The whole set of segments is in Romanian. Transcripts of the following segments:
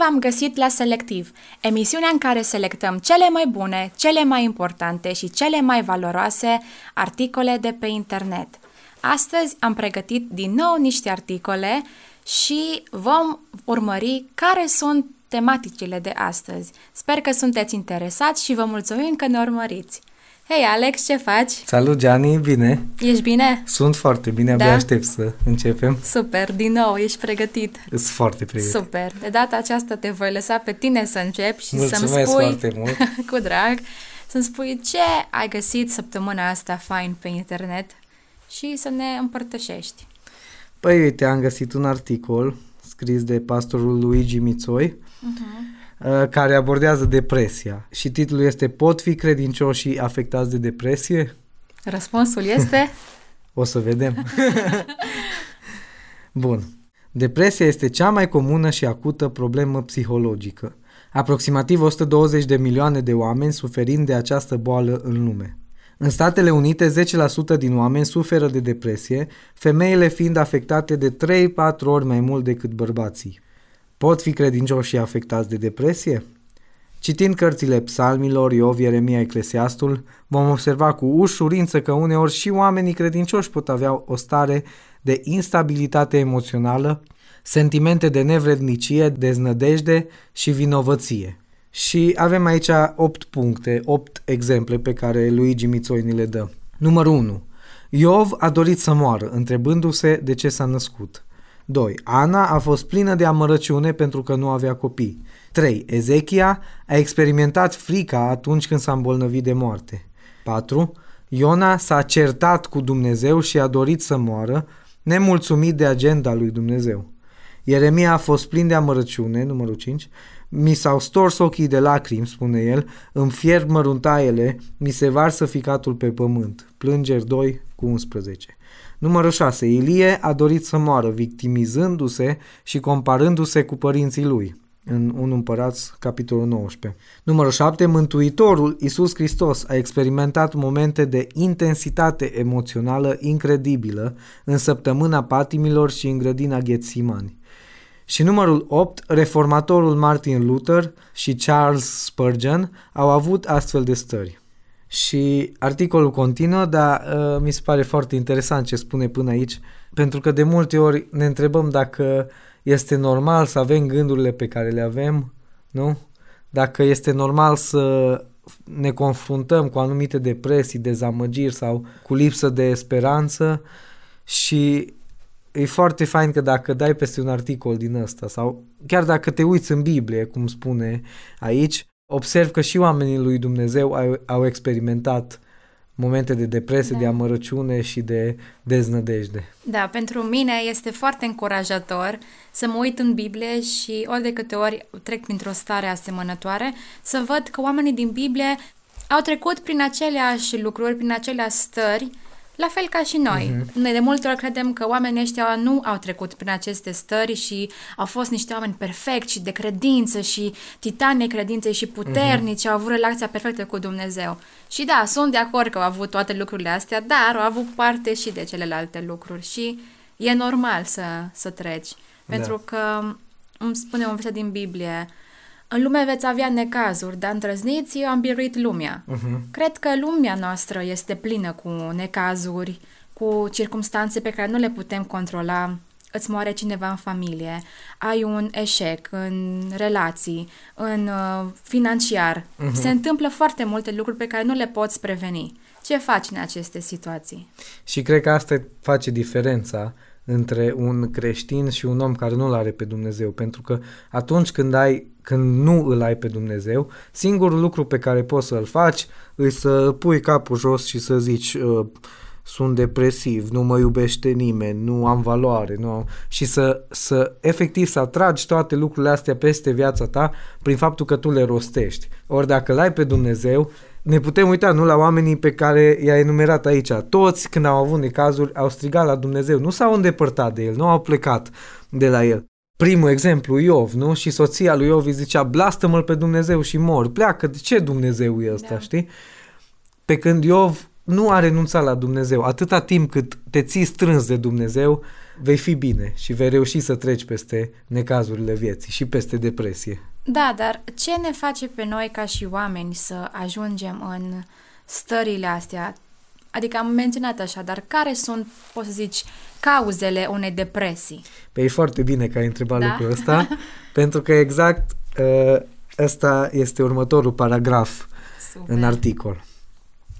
v-am găsit la Selectiv, emisiunea în care selectăm cele mai bune, cele mai importante și cele mai valoroase articole de pe internet. Astăzi am pregătit din nou niște articole și vom urmări care sunt tematicile de astăzi. Sper că sunteți interesați și vă mulțumim că ne urmăriți. Hei Alex, ce faci? Salut Gianni, bine? Ești bine? Sunt foarte bine, abia da? aștept să începem. Super, din nou, ești pregătit. Sunt foarte pregătit. Super, de data aceasta te voi lăsa pe tine să începi și Mulțumesc să-mi spui, foarte mult. cu drag, să-mi spui ce ai găsit săptămâna asta fain pe internet și să ne împărtășești. Păi uite, am găsit un articol scris de pastorul Luigi Mițoi, uh-huh Uh, care abordează depresia și titlul este Pot fi credincioșii afectați de depresie? Răspunsul este? o să vedem. Bun. Depresia este cea mai comună și acută problemă psihologică. Aproximativ 120 de milioane de oameni suferind de această boală în lume. În Statele Unite, 10% din oameni suferă de depresie, femeile fiind afectate de 3-4 ori mai mult decât bărbații. Pot fi credincioși și afectați de depresie? Citind cărțile psalmilor, Iov, Ieremia, Eclesiastul, vom observa cu ușurință că uneori și oamenii credincioși pot avea o stare de instabilitate emoțională, sentimente de nevrednicie, deznădejde și vinovăție. Și avem aici 8 puncte, 8 exemple pe care Luigi Mițoi ni le dă. Numărul 1. Iov a dorit să moară, întrebându-se de ce s-a născut. 2. Ana a fost plină de amărăciune pentru că nu avea copii. 3. Ezechia a experimentat frica atunci când s-a îmbolnăvit de moarte. 4. Iona s-a certat cu Dumnezeu și a dorit să moară, nemulțumit de agenda lui Dumnezeu. Ieremia a fost plin de amărăciune, numărul 5, mi s-au stors ochii de lacrimi, spune el, îmi fierb măruntaiele, mi se varsă ficatul pe pământ. Plângeri 2 cu 11. Numărul 6. Ilie a dorit să moară, victimizându-se și comparându-se cu părinții lui în 1 Împărați, capitolul 19. Numărul 7. Mântuitorul Iisus Hristos a experimentat momente de intensitate emoțională incredibilă în săptămâna patimilor și în grădina Ghețimani. Și numărul 8, reformatorul Martin Luther și Charles Spurgeon au avut astfel de stări. Și articolul continuă, dar uh, mi se pare foarte interesant ce spune până aici, pentru că de multe ori ne întrebăm dacă este normal să avem gândurile pe care le avem, nu? Dacă este normal să ne confruntăm cu anumite depresii, dezamăgiri sau cu lipsă de speranță și e foarte fain că dacă dai peste un articol din ăsta sau chiar dacă te uiți în Biblie, cum spune aici, observ că și oamenii lui Dumnezeu au, au experimentat momente de depresie, da. de amărăciune și de deznădejde. Da, pentru mine este foarte încurajator să mă uit în Biblie și ori de câte ori trec printr-o stare asemănătoare, să văd că oamenii din Biblie au trecut prin aceleași lucruri, prin aceleași stări la fel ca și noi. Uh-huh. Noi de multe ori credem că oamenii ăștia nu au trecut prin aceste stări și au fost niște oameni perfecti și de credință și titane credinței și puternici, uh-huh. au avut relația perfectă cu Dumnezeu. Și da, sunt de acord că au avut toate lucrurile astea, dar au avut parte și de celelalte lucruri și e normal să, să treci. Da. Pentru că îmi spune un verset din Biblie, în lume veți avea necazuri, dar îndrăzniți, eu am biruit lumea. Uh-huh. Cred că lumea noastră este plină cu necazuri, cu circumstanțe pe care nu le putem controla. Îți moare cineva în familie, ai un eșec în relații, în uh, financiar. Uh-huh. Se întâmplă foarte multe lucruri pe care nu le poți preveni. Ce faci în aceste situații? Și cred că asta face diferența între un creștin și un om care nu-L are pe Dumnezeu. Pentru că atunci când, ai, când nu îl ai pe Dumnezeu, singurul lucru pe care poți să-l faci îi să pui capul jos și să zici uh, sunt depresiv, nu mă iubește nimeni, nu am valoare, nu am... și să, să efectiv să atragi toate lucrurile astea peste viața ta prin faptul că tu le rostești. Ori dacă l-ai pe Dumnezeu, ne putem uita, nu, la oamenii pe care i-a enumerat aici. Toți, când au avut necazuri, au strigat la Dumnezeu. Nu s-au îndepărtat de el, nu au plecat de la el. Primul exemplu, Iov, nu? Și soția lui Iov îi zicea, blastă-mă pe Dumnezeu și mor. Pleacă, de ce Dumnezeu e ăsta, da. știi? Pe când Iov nu a renunțat la Dumnezeu. Atâta timp cât te ții strâns de Dumnezeu, vei fi bine și vei reuși să treci peste necazurile vieții și peste depresie. Da, dar ce ne face pe noi ca și oameni să ajungem în stările astea? Adică am menționat așa, dar care sunt, poți să zici, cauzele unei depresii? Păi e foarte bine că ai întrebat da? lucrul ăsta, pentru că exact uh, ăsta este următorul paragraf Super. în articol.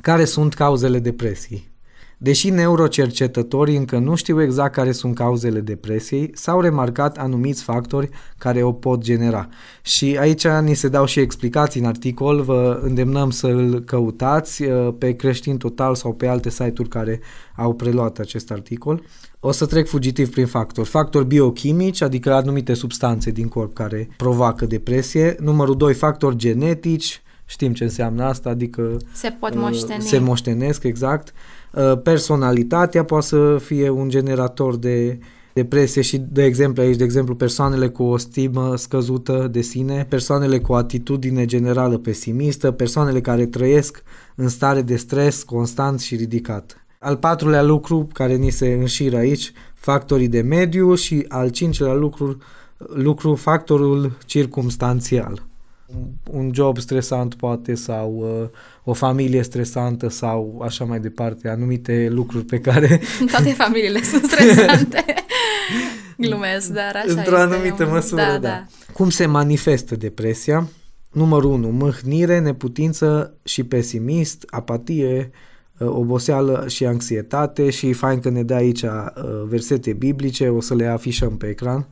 Care sunt cauzele depresiei? Deși neurocercetătorii încă nu știu exact care sunt cauzele depresiei, s-au remarcat anumiți factori care o pot genera. Și aici ni se dau și explicații în articol, vă îndemnăm să îl căutați uh, pe Creștin Total sau pe alte site-uri care au preluat acest articol. O să trec fugitiv prin factori. Factori biochimici, adică anumite substanțe din corp care provoacă depresie. Numărul 2, factori genetici, știm ce înseamnă asta, adică se pot moșteni. Se moștenesc, exact. Uh, personalitatea poate să fie un generator de depresie și de exemplu aici, de exemplu, persoanele cu o stimă scăzută de sine, persoanele cu o atitudine generală pesimistă, persoanele care trăiesc în stare de stres constant și ridicat. Al patrulea lucru care ni se înșiră aici, factorii de mediu și al cincilea lucru, lucru factorul circumstanțial un job stresant poate sau uh, o familie stresantă sau așa mai departe, anumite lucruri pe care... Toate familiile sunt stresante. Glumesc, dar așa Într-o anumită un... măsură, da, da. da. Cum se manifestă depresia? Numărul 1. Mâhnire, neputință și pesimist, apatie, uh, oboseală și anxietate și fain că ne dă aici uh, versete biblice, o să le afișăm pe ecran.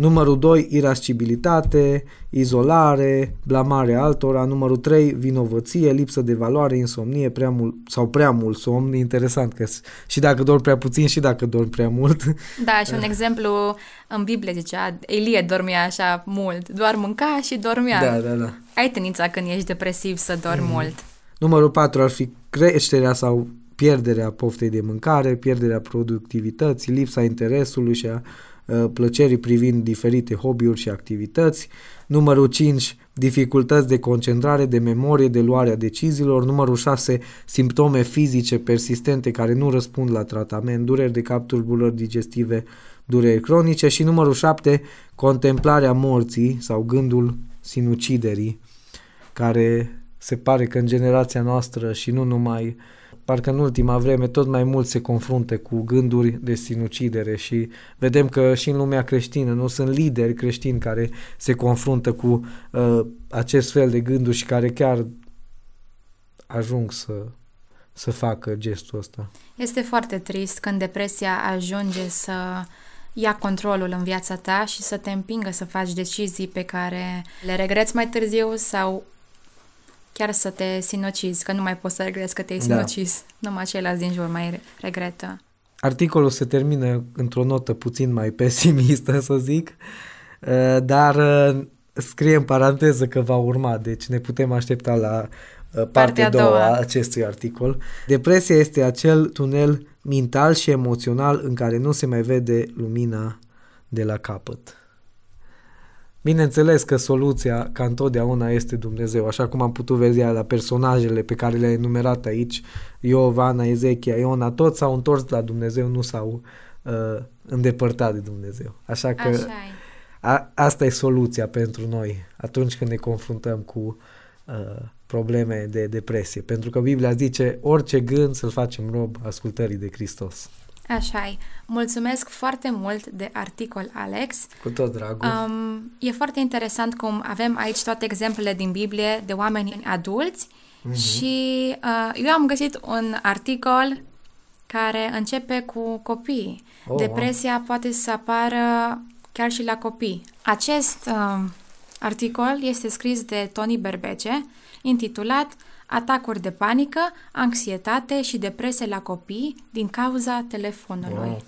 Numărul 2, irascibilitate, izolare, blamare altora. Numărul 3, vinovăție, lipsă de valoare, insomnie prea mult, sau prea mult somn. Interesant că și dacă dormi prea puțin și dacă dormi prea mult. Da, și un exemplu în Biblie zicea, Elie dormea așa mult, doar mânca și dormea. Da, da, da. Ai tendința când ești depresiv să dormi mm. mult. Numărul 4 ar fi creșterea sau pierderea poftei de mâncare, pierderea productivității, lipsa interesului și a Uh, plăcerii privind diferite hobby-uri și activități. Numărul 5, dificultăți de concentrare, de memorie, de luarea deciziilor. Numărul 6, simptome fizice persistente care nu răspund la tratament, dureri de cap, tulburări digestive, dureri cronice. Și numărul 7, contemplarea morții sau gândul sinuciderii, care se pare că în generația noastră și nu numai uh, parcă în ultima vreme tot mai mult se confruntă cu gânduri de sinucidere și vedem că și în lumea creștină nu sunt lideri creștini care se confruntă cu uh, acest fel de gânduri și care chiar ajung să, să facă gestul ăsta. Este foarte trist când depresia ajunge să ia controlul în viața ta și să te împingă să faci decizii pe care le regreți mai târziu sau chiar să te sinocizi, că nu mai poți să regrezi că te-ai da. sinocizi. Da. Numai ceilalți din jur mai regretă. Articolul se termină într-o notă puțin mai pesimistă, să zic, uh, dar uh, scrie în paranteză că va urma, deci ne putem aștepta la uh, partea a doua a acestui articol. Depresia este acel tunel mental și emoțional în care nu se mai vede lumina de la capăt. Bineînțeles că soluția, ca întotdeauna, este Dumnezeu, așa cum am putut vedea la personajele pe care le-ai enumerat aici, Iov, Ana, Ezechia, Iona, toți s-au întors la Dumnezeu, nu s-au uh, îndepărtat de Dumnezeu. Așa că așa a, asta e soluția pentru noi atunci când ne confruntăm cu uh, probleme de depresie. Pentru că Biblia zice orice gând să-l facem rob ascultării de Hristos. Așa e. Mulțumesc foarte mult de articol, Alex. Cu tot dragul. Um, e foarte interesant cum avem aici toate exemplele din Biblie de oameni adulți uh-huh. și uh, eu am găsit un articol care începe cu copii. Oh, Depresia wow. poate să apară chiar și la copii. Acest uh, articol este scris de Tony Berbece, intitulat atacuri de panică, anxietate și depresie la copii din cauza telefonului. Wow.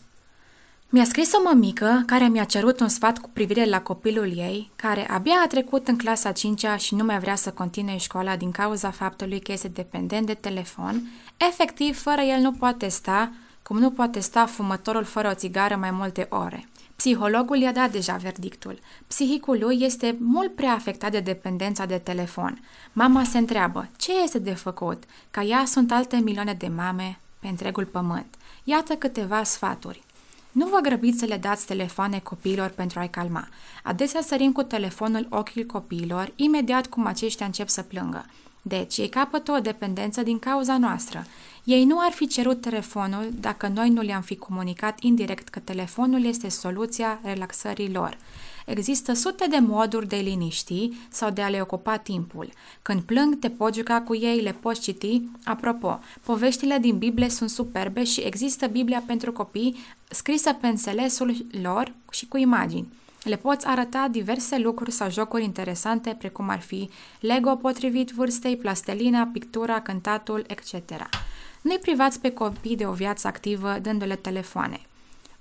Mi-a scris o mămică care mi-a cerut un sfat cu privire la copilul ei, care abia a trecut în clasa 5 și nu mai vrea să continue școala din cauza faptului că este dependent de telefon. Efectiv, fără el nu poate sta, cum nu poate sta fumătorul fără o țigară mai multe ore. Psihologul i-a dat deja verdictul. Psihicul lui este mult prea afectat de dependența de telefon. Mama se întreabă, ce este de făcut? Ca ea sunt alte milioane de mame pe întregul pământ. Iată câteva sfaturi. Nu vă grăbiți să le dați telefoane copiilor pentru a-i calma. Adesea sărim cu telefonul ochii copiilor imediat cum aceștia încep să plângă. Deci, ei capătă o dependență din cauza noastră. Ei nu ar fi cerut telefonul dacă noi nu le-am fi comunicat indirect că telefonul este soluția relaxării lor. Există sute de moduri de liniști sau de a le ocupa timpul. Când plâng, te poți juca cu ei, le poți citi. Apropo, poveștile din Biblie sunt superbe și există Biblia pentru copii scrisă pe înțelesul lor și cu imagini. Le poți arăta diverse lucruri sau jocuri interesante, precum ar fi Lego potrivit vârstei, plastelina, pictura, cântatul, etc. Nu-i privați pe copii de o viață activă dându-le telefoane.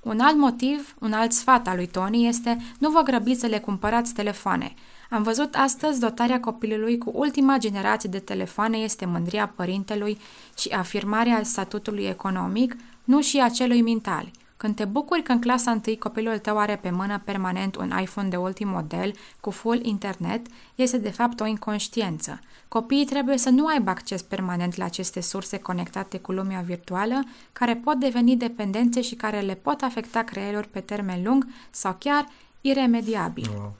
Un alt motiv, un alt sfat al lui Tony este nu vă grăbiți să le cumpărați telefoane. Am văzut astăzi dotarea copilului cu ultima generație de telefoane este mândria părintelui și afirmarea statutului economic, nu și a celui mental. Când te bucuri că în clasa 1 copilul tău are pe mână permanent un iPhone de ultim model cu full internet, este de fapt o inconștiență. Copiii trebuie să nu aibă acces permanent la aceste surse conectate cu lumea virtuală, care pot deveni dependențe și care le pot afecta creierul pe termen lung sau chiar iremediabil. Wow.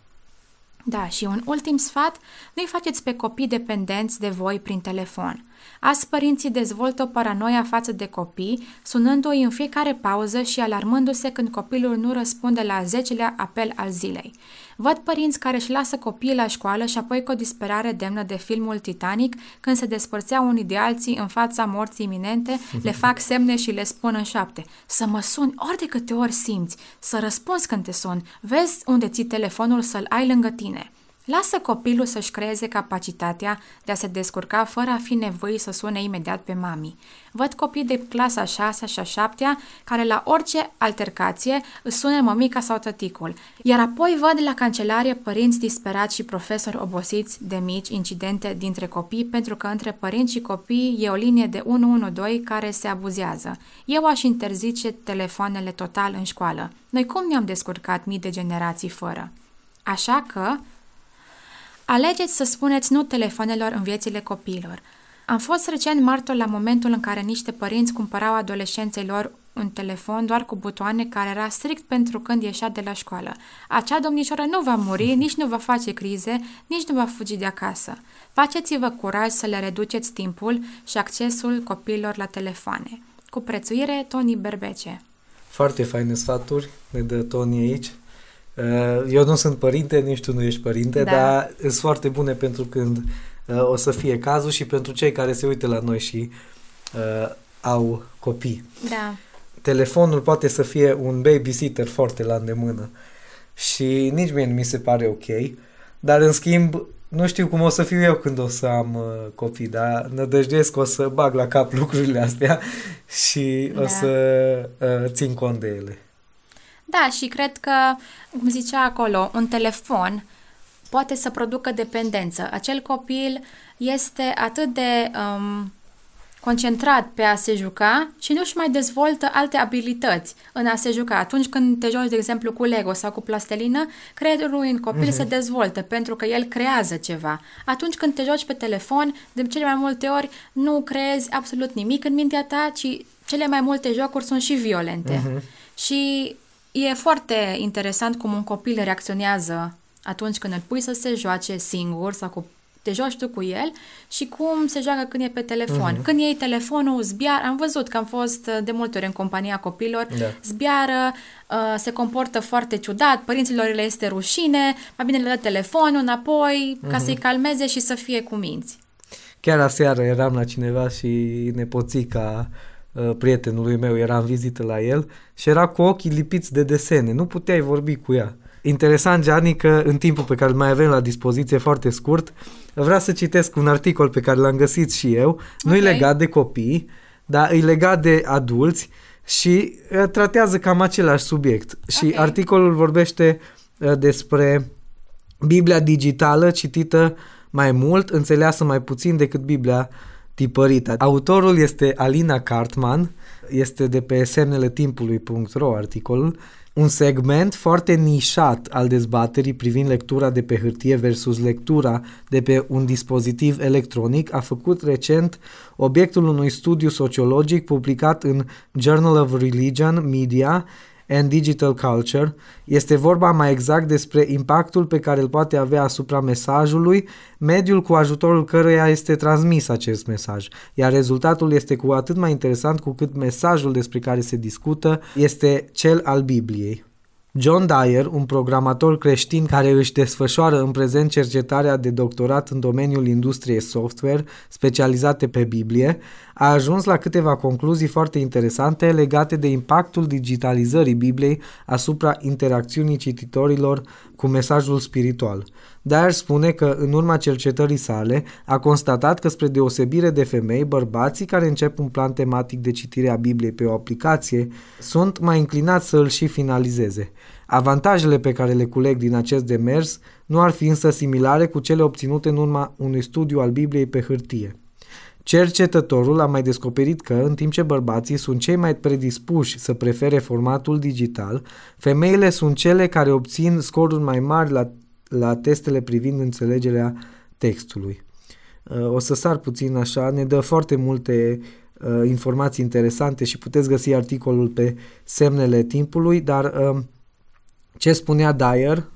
Da, și un ultim sfat, nu-i faceți pe copii dependenți de voi prin telefon. Azi părinții dezvoltă o paranoia față de copii, sunându-i în fiecare pauză și alarmându-se când copilul nu răspunde la zecelea apel al zilei. Văd părinți care își lasă copiii la școală și apoi cu o disperare demnă de filmul Titanic, când se despărțeau unii de alții în fața morții iminente, le fac semne și le spun în șapte. Să mă suni ori de câte ori simți, să răspunzi când te sun, vezi unde ții telefonul să-l ai lângă tine. Lasă copilul să-și creeze capacitatea de a se descurca fără a fi nevoie să sune imediat pe mami. Văd copii de clasa 6 și a 7 care la orice altercație îți sună mămica sau tăticul, iar apoi văd la cancelarie părinți disperați și profesori obosiți de mici incidente dintre copii pentru că între părinți și copii e o linie de 112 care se abuzează. Eu aș interzice telefoanele total în școală. Noi cum ne-am descurcat mii de generații fără? Așa că, Alegeți să spuneți nu telefonelor în viețile copiilor. Am fost recent martor la momentul în care niște părinți cumpărau adolescenței lor un telefon doar cu butoane care era strict pentru când ieșea de la școală. Acea domnișoară nu va muri, nici nu va face crize, nici nu va fugi de acasă. Faceți-vă curaj să le reduceți timpul și accesul copiilor la telefoane. Cu prețuire, Tony Berbece. Foarte faine sfaturi ne dă Tony aici. Uh, eu nu sunt părinte, nici tu nu ești părinte, da. dar sunt foarte bune pentru când uh, o să fie cazul și pentru cei care se uită la noi și uh, au copii. Da. Telefonul poate să fie un babysitter foarte la îndemână și nici mie nu mi se pare ok, dar în schimb nu știu cum o să fiu eu când o să am uh, copii, dar nădăjduiesc că o să bag la cap lucrurile astea și da. o să uh, țin cont de ele. Da, și cred că, cum zicea acolo, un telefon poate să producă dependență. Acel copil este atât de um, concentrat pe a se juca și nu-și mai dezvoltă alte abilități în a se juca. Atunci când te joci, de exemplu, cu Lego sau cu plastelină, creierul în copil mm-hmm. se dezvoltă pentru că el creează ceva. Atunci când te joci pe telefon, de cele mai multe ori nu creezi absolut nimic în mintea ta, ci cele mai multe jocuri sunt și violente. Mm-hmm. Și E foarte interesant cum un copil reacționează atunci când îl pui să se joace singur sau cu te joci tu cu el și cum se joacă când e pe telefon. Uh-huh. Când iei telefonul, zbiară, am văzut că am fost uh, de multe ori în compania copilor, da. zbiară, uh, se comportă foarte ciudat, părinților le este rușine, mai bine le dă telefonul înapoi uh-huh. ca mhm. să-i calmeze și să fie cu minți. Chiar aseară eram la cineva și nepoțica Uh, prietenului meu, era în vizită la el și era cu ochii lipiți de desene, nu puteai vorbi cu ea. Interesant, Gianni, că în timpul pe care îl mai avem la dispoziție foarte scurt, vreau să citesc un articol pe care l-am găsit și eu, okay. nu e legat de copii, dar e legat de adulți și uh, tratează cam același subiect. Okay. Și articolul vorbește uh, despre Biblia digitală citită mai mult, înțeleasă mai puțin decât Biblia tipărită. Autorul este Alina Cartman, este de pe semnele timpului.ro articolul un segment foarte nișat al dezbaterii privind lectura de pe hârtie versus lectura de pe un dispozitiv electronic a făcut recent obiectul unui studiu sociologic publicat în Journal of Religion, Media and Digital Culture. Este vorba mai exact despre impactul pe care îl poate avea asupra mesajului, mediul cu ajutorul căruia este transmis acest mesaj. Iar rezultatul este cu atât mai interesant cu cât mesajul despre care se discută este cel al Bibliei. John Dyer, un programator creștin care își desfășoară în prezent cercetarea de doctorat în domeniul industriei software specializate pe Biblie, a ajuns la câteva concluzii foarte interesante legate de impactul digitalizării Bibliei asupra interacțiunii cititorilor cu mesajul spiritual. Dyer spune că, în urma cercetării sale, a constatat că, spre deosebire de femei, bărbații care încep un plan tematic de citire a Bibliei pe o aplicație sunt mai inclinați să îl și finalizeze. Avantajele pe care le culeg din acest demers nu ar fi însă similare cu cele obținute în urma unui studiu al Bibliei pe hârtie. Cercetătorul a mai descoperit că, în timp ce bărbații sunt cei mai predispuși să prefere formatul digital, femeile sunt cele care obțin scoruri mai mari la, la testele privind înțelegerea textului. Uh, o să sar puțin așa, ne dă foarte multe uh, informații interesante și puteți găsi articolul pe semnele timpului, dar uh, ce spunea Dyer,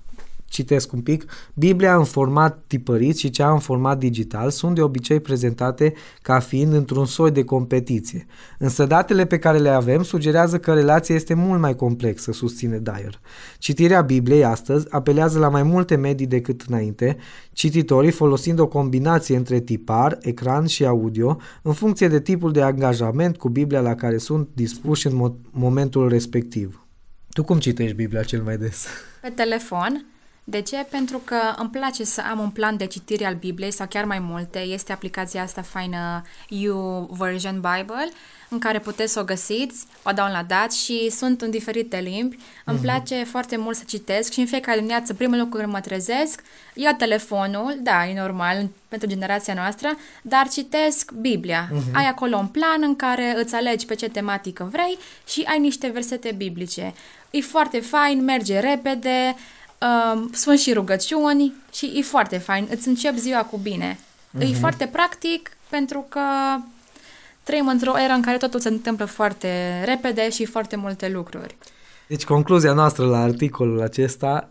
citesc un pic, Biblia în format tipărit și cea în format digital sunt de obicei prezentate ca fiind într-un soi de competiție. Însă datele pe care le avem sugerează că relația este mult mai complexă, susține Dyer. Citirea Bibliei astăzi apelează la mai multe medii decât înainte, cititorii folosind o combinație între tipar, ecran și audio, în funcție de tipul de angajament cu Biblia la care sunt dispuși în mo- momentul respectiv. Tu cum citești Biblia cel mai des? Pe telefon. De ce? Pentru că îmi place să am un plan de citire al Bibliei sau chiar mai multe. Este aplicația asta faină U Version Bible în care puteți să o găsiți, o downloadați și sunt în diferite limbi. Uh-huh. Îmi mhm. place foarte mult să citesc și în fiecare dimineață primul lucru când mă trezesc, iau telefonul, da, e normal pentru generația noastră, dar citesc Biblia. Uh-huh. Ai acolo un plan în care îți alegi pe ce tematică vrei și ai niște versete biblice. E foarte fain, merge repede, uh, sunt și rugăciuni și e foarte fain. Îți încep ziua cu bine. Uh-huh. E mhm. foarte practic pentru că trăim într-o era în care totul se întâmplă foarte repede și foarte multe lucruri. Deci concluzia noastră la articolul acesta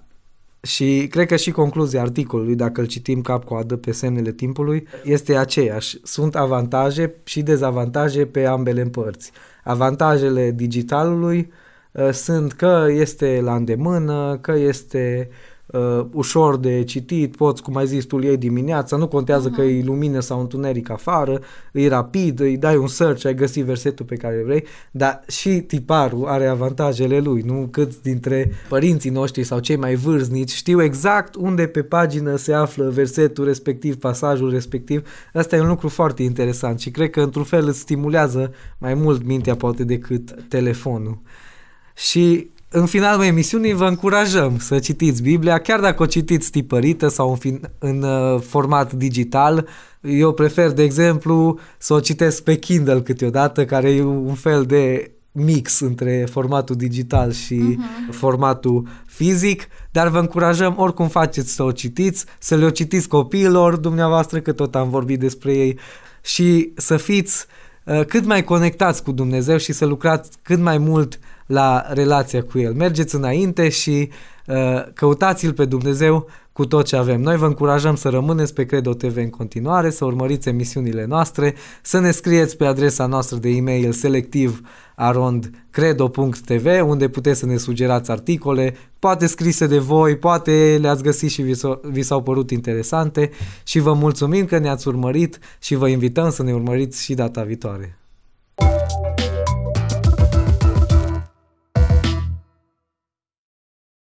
și cred că și concluzia articolului, dacă îl citim cap-coadă pe semnele timpului, este aceeași. Sunt avantaje și dezavantaje pe ambele părți. Avantajele digitalului uh, sunt că este la îndemână, că este uh, uh, ușor de citit, poți, cum ai zis tu, iei dimineața, nu contează uh-huh. că e lumină sau întuneric afară, e rapid, îi dai un search, ai găsit versetul pe care vrei, dar și tiparul are avantajele lui, nu? Câți dintre părinții noștri sau cei mai vârstnici știu exact unde pe pagină se află versetul respectiv, pasajul respectiv. Asta e un lucru foarte interesant și cred că într-un fel îți stimulează mai mult mintea poate decât telefonul. Și în finalul emisiunii vă încurajăm să citiți Biblia, chiar dacă o citiți tipărită sau în, fin- în uh, format digital. Eu prefer, de exemplu, să o citesc pe Kindle câteodată, care e un fel de mix între formatul digital și uh-huh. formatul fizic, dar vă încurajăm oricum faceți să o citiți, să le o citiți copiilor dumneavoastră, că tot am vorbit despre ei, și să fiți uh, cât mai conectați cu Dumnezeu și să lucrați cât mai mult uh, la relația cu El. Mergeți înainte și uh, căutați-L pe Dumnezeu cu tot ce avem. Noi vă încurajăm să rămâneți pe Credo TV în continuare, să urmăriți emisiunile noastre, să ne scrieți pe adresa noastră de e-mail selectiv arondcredo.tv unde puteți să ne sugerați articole, poate scrise de voi, poate le-ați găsit și vi, s- vi s-au părut interesante și vă mulțumim că ne-ați urmărit și vă invităm să ne urmăriți și data viitoare.